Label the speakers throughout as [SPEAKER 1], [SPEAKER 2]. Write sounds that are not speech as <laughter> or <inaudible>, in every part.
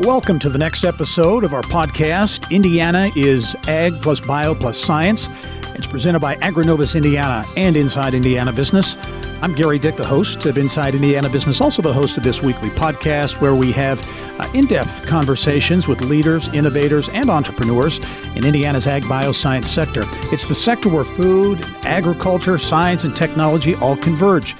[SPEAKER 1] Welcome to the next episode of our podcast. Indiana is Ag plus Bio plus Science. It's presented by Agrinovus Indiana and Inside Indiana Business. I'm Gerry Dick, the host of Inside Indiana Business, also the host of this weekly podcast where we have uh, in depth conversations with leaders, innovators, and entrepreneurs in Indiana's ag bioscience sector. It's the sector where food, agriculture, science, and technology all converge.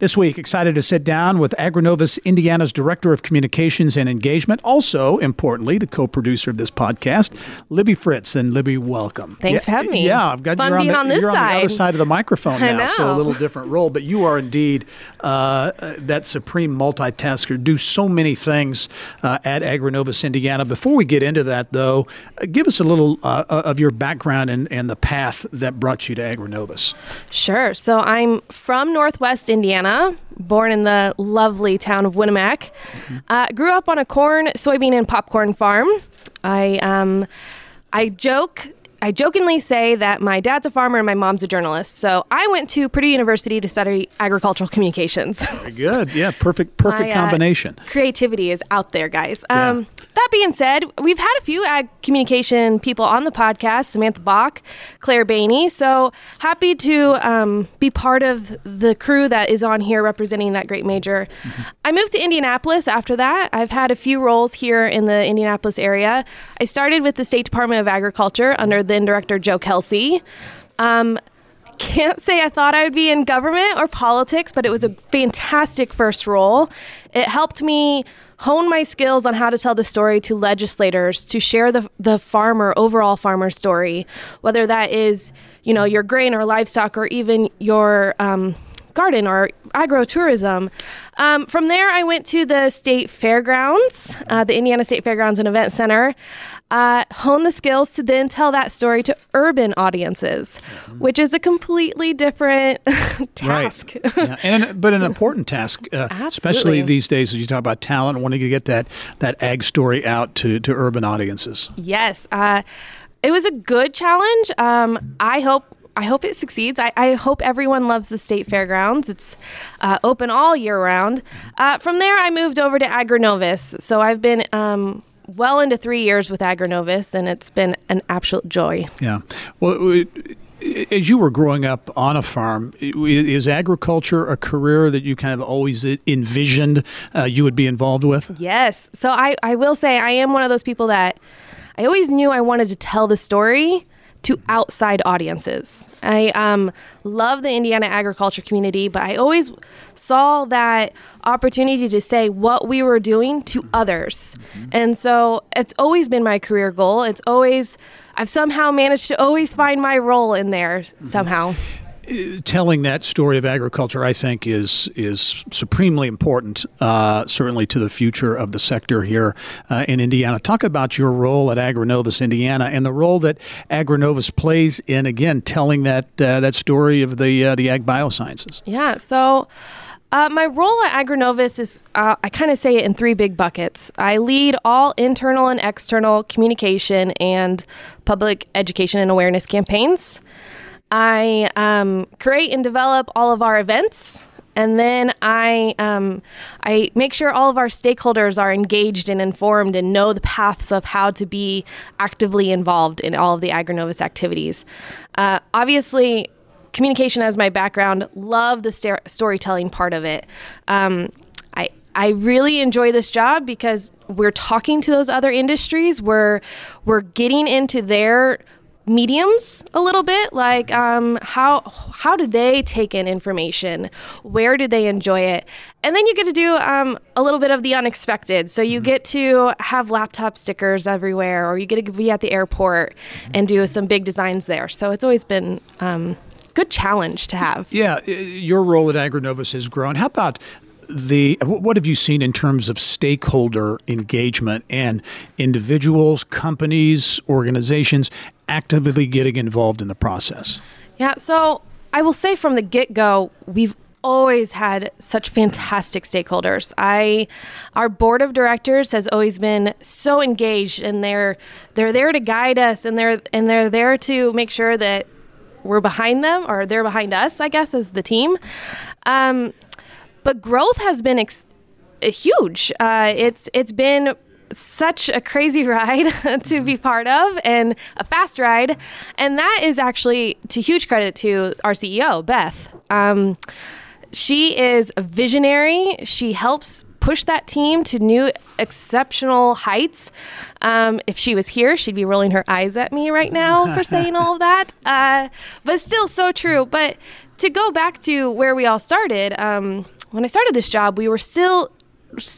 [SPEAKER 1] This week, excited to sit down with Agrinovus Indiana's Director of Communications and Engagement, also importantly, the co-producer of this podcast, Libby Fritz. And Libby, welcome.
[SPEAKER 2] Thanks
[SPEAKER 1] yeah,
[SPEAKER 2] for having me.
[SPEAKER 1] Yeah, I've got
[SPEAKER 2] Fun
[SPEAKER 1] you on, the,
[SPEAKER 2] on this
[SPEAKER 1] you're
[SPEAKER 2] side.
[SPEAKER 1] on the other side of the microphone <laughs> now, so a little different role. But you are indeed uh, uh, that supreme multitasker. Do so many things uh, at Agrinovus Indiana. Before we get into that, though, uh, give us a little uh, of your background and, and the path that brought you to Agrinovus.
[SPEAKER 2] Sure. So I'm from Northwest Indiana, born in the lovely town of Winamac. Uh, grew up on a corn, soybean, and popcorn farm. I um, I joke. I jokingly say that my dad's a farmer and my mom's a journalist. So I went to Purdue University to study agricultural communications.
[SPEAKER 1] Very good. Yeah, perfect, perfect
[SPEAKER 2] My, uh,
[SPEAKER 1] combination.
[SPEAKER 2] creativity is out there, guys.
[SPEAKER 1] Yeah.
[SPEAKER 2] That being said, we've had a few ag communication people on the podcast Samantha Bach, Claire Bainey. So happy to um, be part of the crew that is on here representing that great major. I moved to Indianapolis after that. I've had a few roles here in the Indianapolis area. I started with the State Department of Agriculture under then Director Joe Kelsay. Um, can't say I thought I would be in government or politics, but it was a fantastic first role. It helped me hone my skills on how to tell the story to legislators, to share the, the farmer, overall farmer story, whether that is, you know, your grain or livestock or even your um, garden or agrotourism. Um, from there, I went to the state fairgrounds, uh, the Indiana State Fairgrounds and Event Center. Uh, hone the skills to then tell that story to urban audiences, which is a completely different <laughs> task.
[SPEAKER 1] Right. yeah. and but an important task, uh, especially these days as you talk about talent and wanting to get that that ag story out to to urban audiences.
[SPEAKER 2] Yes, uh, it was a good challenge. Um, I hope. I hope it succeeds. I, I hope everyone loves the state fairgrounds. It's uh, open all year round. Uh, from there, I moved over to AgriNovus. So I've been um, well into three years with AgriNovus, and it's been an absolute joy.
[SPEAKER 1] Yeah. Well. It, as you were growing up on a farm, is agriculture a career that you kind of always envisioned uh, you would be involved with?
[SPEAKER 2] Yes. So I, I will say I am one of those people that I always knew I wanted to tell the story to outside audiences. I um, love the Indiana agriculture community, but I always saw that opportunity to say what we were doing to others. And so it's always been my career goal. It's always, I've somehow managed to always find my role in there somehow.
[SPEAKER 1] Telling that story of agriculture, I think, is is supremely important, uh, certainly to the future of the sector here uh, in Indiana. Talk about your role at AgriNovus Indiana and the role that AgriNovus plays in again telling that uh, that story of the uh, the ag biosciences.
[SPEAKER 2] Yeah. So, uh, my role at AgriNovus is uh, I kind of say it in three big buckets. I lead all internal and external communication and public education and awareness campaigns. I um, create and develop all of our events. And then I um, I make sure all of our stakeholders are engaged and informed and know the paths of how to be actively involved in all of the AgriNovus activities. Uh, obviously, communication as my background, love the sta- storytelling part of it. Um, I I really enjoy this job because we're talking to those other industries. We're we're getting into their mediums a little bit like um, how how do they take in information? Where do they enjoy it? And then you get to do um, a little bit of the unexpected. So you get to have laptop stickers everywhere or you get to be at the airport and do some big designs there. So it's always been um, good challenge to have.
[SPEAKER 1] Yeah, your role at AgriNovus has grown. How about the what have you seen in terms of stakeholder engagement and individuals, companies, organizations actively getting involved in the process?
[SPEAKER 2] Yeah, so I will say from the get go, we've always had such fantastic stakeholders. I our board of directors has always been so engaged and they're they're there to guide us and they're and they're there to make sure that we're behind them or they're behind us, I guess, as the team. Um, but growth has been ex- huge. Uh, it's it's been such a crazy <laughs> ride to be part of and a fast ride. And that is actually to huge credit to our CEO, Beth. Um, she is a visionary. She helps push that team to new exceptional heights. Um, if she was here, she'd be rolling her eyes at me right now for <laughs> saying all of that. Uh, but still so true. But to go back to where we all started, um, when I started this job, we were still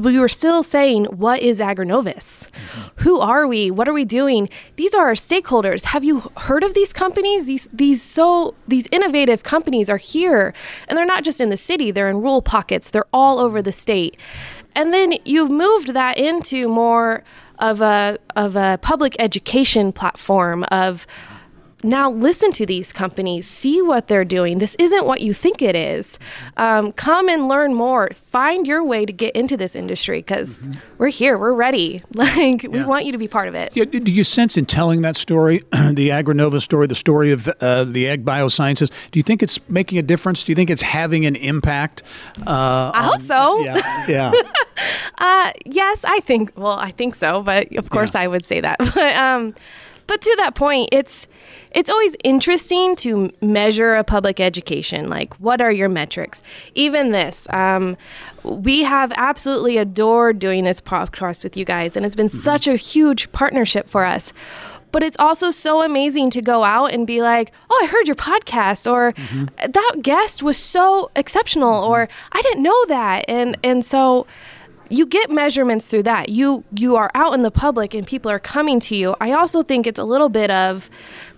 [SPEAKER 2] we were still saying, what is Agrinovus? Mm-hmm. Who are we? What are we doing? These are our stakeholders. Have you heard of these companies? These these so these innovative companies are here, and they're not just in the city. They're in rural pockets. They're all over the state. And then you've moved that into more of a of a public education platform of now listen to these companies, see what they're doing. This isn't what you think it is. Um, come and learn more. Find your way to get into this industry because mm-hmm. we're here, we're ready. <laughs> Like yeah. we want you to be part of it.
[SPEAKER 1] Yeah, do you sense in telling that story, <clears throat> the Agrinova story, the story of uh, the ag biosciences? Do you think it's making a difference? Do you think it's having an impact?
[SPEAKER 2] Uh, I hope so.
[SPEAKER 1] Yeah. <laughs> yeah.
[SPEAKER 2] uh, yes, I think. Well, I think so, but of course yeah. I would say that. <laughs> But um, but to that point, it's it's always interesting to measure a public education. Like, what are your metrics? Even this, um, we have absolutely adored doing this podcast with you guys, and it's been mm-hmm. such a huge partnership for us. But it's also so amazing to go out and be like, oh, I heard your podcast, or mm-hmm. that guest was so exceptional, mm-hmm. or I didn't know that. And, and so, you get measurements through that. You you are out in the public and people are coming to you. I also think it's a little bit of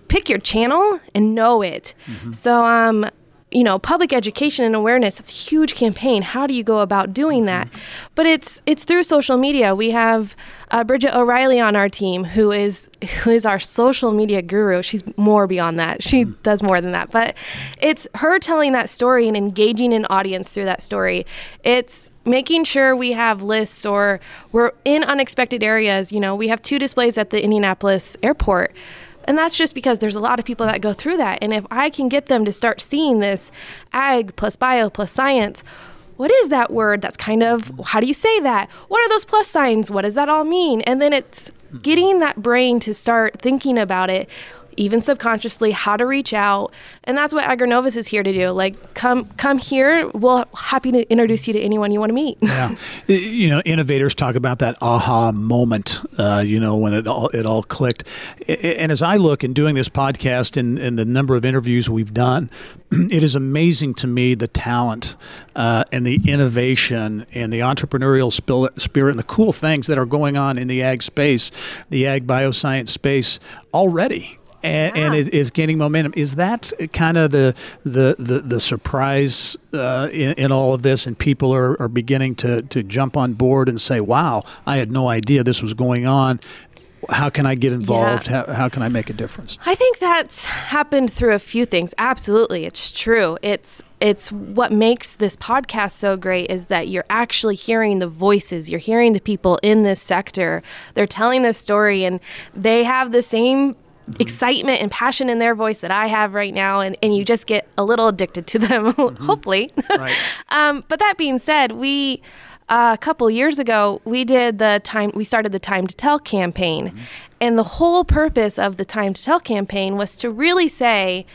[SPEAKER 2] pick your channel and know it. Mm-hmm. So um you know, public education and awareness, that's a huge campaign. How do you go about doing that? Mm-hmm. But it's it's through social media. We have uh, Bridget O'Reilly on our team, who is who is our social media guru. She's more beyond that. She mm. does more than that. But it's her telling that story and engaging an audience through that story. It's making sure we have lists or we're in unexpected areas. You know, we have two displays at the Indianapolis airport and that's just because there's a lot of people that go through that. And if I can get them to start seeing this ag plus bio plus science, what is that word? That's kind of, how do you say that? What are those plus signs? What does that all mean? And then it's getting that brain to start thinking about it even subconsciously, how to reach out. And that's what Agrinovus is here to do. Like, come come here. We'll happy to introduce you to anyone you want to meet.
[SPEAKER 1] yeah, you know, innovators talk about that aha moment. Uh, you know, when it all it all clicked. And as I look in doing this podcast and, and the number of interviews we've done, <clears throat> it is amazing to me the talent uh, and the innovation and the entrepreneurial spirit and the cool things that are going on in the ag space, the ag bioscience space already and, yeah. and it is gaining momentum. Is that kind of the the the, the surprise uh, in, in, all of this, and people are, are beginning to to jump on board and say, "Wow, I had no idea this was going on." How can I get involved? Yeah. How, how can I make a difference?
[SPEAKER 2] I think that's happened through a few things. Absolutely, it's true. It's it's what makes this podcast so great is that you're actually hearing the voices you're hearing the people in this sector they're telling this story and they have the same excitement and passion in their voice that I have right now, and, and you just get a little addicted to them, <laughs> mm-hmm. hopefully. Right. <laughs> um, but that being said, we uh, a couple years ago we did the time we started the Time to Tell campaign, mm-hmm. and the whole purpose of the Time to Tell campaign was to really say,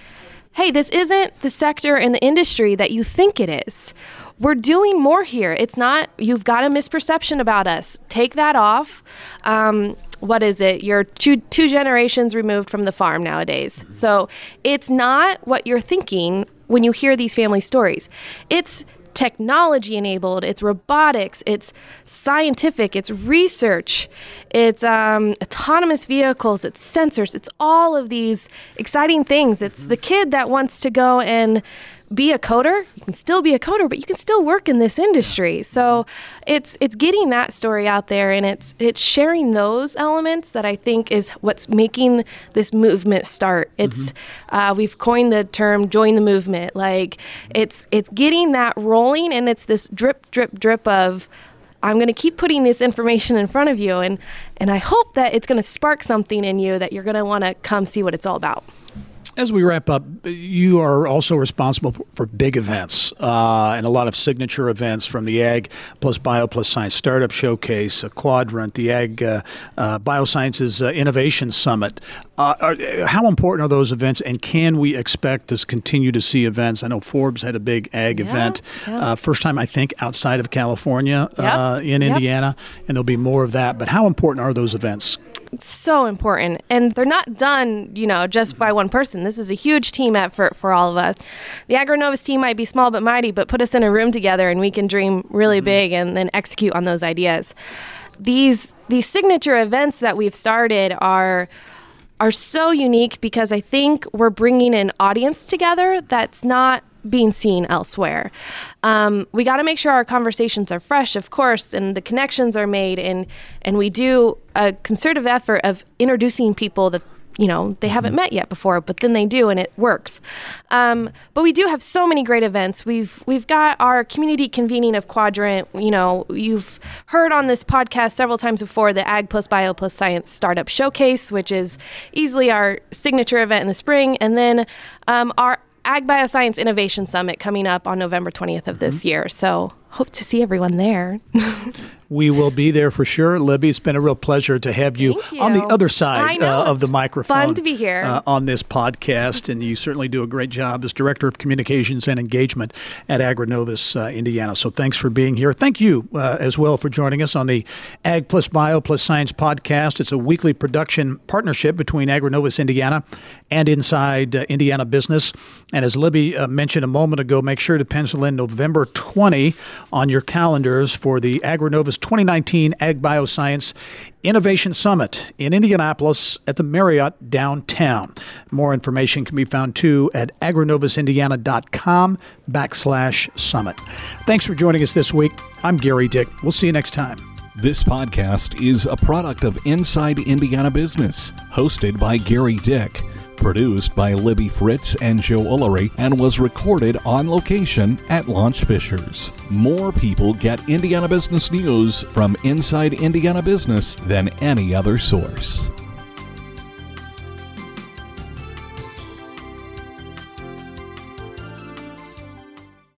[SPEAKER 2] "Hey, this isn't the sector and the industry that you think it is." we're doing more here. It's not, you've got a misperception about us. Take that off. Um, what is it? You're two, two generations removed from the farm nowadays. Mm-hmm. So it's not what you're thinking when you hear these family stories. It's technology enabled, it's robotics, it's scientific, it's research, it's um, autonomous vehicles, it's sensors, it's all of these exciting things. It's mm-hmm. the kid that wants to go and be a coder. You can still be a coder, but you can still work in this industry. So it's it's getting that story out there, and it's it's sharing those elements that I think is what's making this movement start. It's mm-hmm. uh, we've coined the term "join the movement." Like it's it's getting that rolling, and it's this drip, drip, drip of. I'm going to keep putting this information in front of you, and and I hope that it's going to spark something in you that you're going to want to come see what it's all about.
[SPEAKER 1] As we wrap up, you are also responsible for big events uh, and a lot of signature events from the Ag plus Bio plus Science Startup Showcase, a Quadrant, the Ag uh, uh, Biosciences uh, Innovation Summit. Uh, are, how important are those events, and can we expect to continue to see events? I know Forbes had a big Ag yeah, event, yeah. Uh, first time I think outside of California yep. in yep. Indiana, and there'll be more of that. But how important are those events?
[SPEAKER 2] So important. And they're not done you know just by one person. This is a huge team effort for all of us. The AgriNovus team might be small but mighty but put us in a room together and we can dream really mm-hmm. big and then execute on those ideas. These these signature events that we've started are are so unique because i think we're bringing an audience together that's not being seen elsewhere. Um, we got to make sure our conversations are fresh, of course, and the connections are made, and and we do a concerted effort of introducing people that you know they haven't mm-hmm. met yet before, but then they do, and it works. Um, but we do have so many great events. We've we've got our community convening of Quadrant. You know, you've heard on this podcast several times before the Ag plus Bio plus Science Startup Showcase, which is easily our signature event in the spring, and then um, our Ag Bioscience Innovation Summit coming up on November 20th of this mm-hmm. year. So hope to see everyone there. <laughs>
[SPEAKER 1] We will be there for sure. Libby, it's been a real pleasure to have you,
[SPEAKER 2] you.
[SPEAKER 1] on the other side
[SPEAKER 2] uh,
[SPEAKER 1] of the microphone.
[SPEAKER 2] Fun to be here. Uh,
[SPEAKER 1] on this podcast, and you certainly do a great job as Director of Communications and Engagement at AgriNovus uh, Indiana. So thanks for being here. Thank you uh, as well for joining us on the Ag Plus Bio Plus Science podcast. It's a weekly production partnership between AgriNovus Indiana and Inside uh, Indiana Business. And as Libby uh, mentioned a moment ago, make sure to pencil in November 20 on your calendars for the AgriNovus 2019 Ag Bioscience Innovation Summit in Indianapolis at the Marriott downtown. More information can be found too at agrinovusindiana.com backslash summit. Thanks for joining us this week. I'm Gerry Dick. We'll see you next time.
[SPEAKER 3] This podcast is a product of Inside Indiana Business, hosted by Gerry Dick produced by Libby Fritz and Joe Ullery, and was recorded on location at Launch Fishers. More people get Indiana business news from Inside Indiana Business than any other source.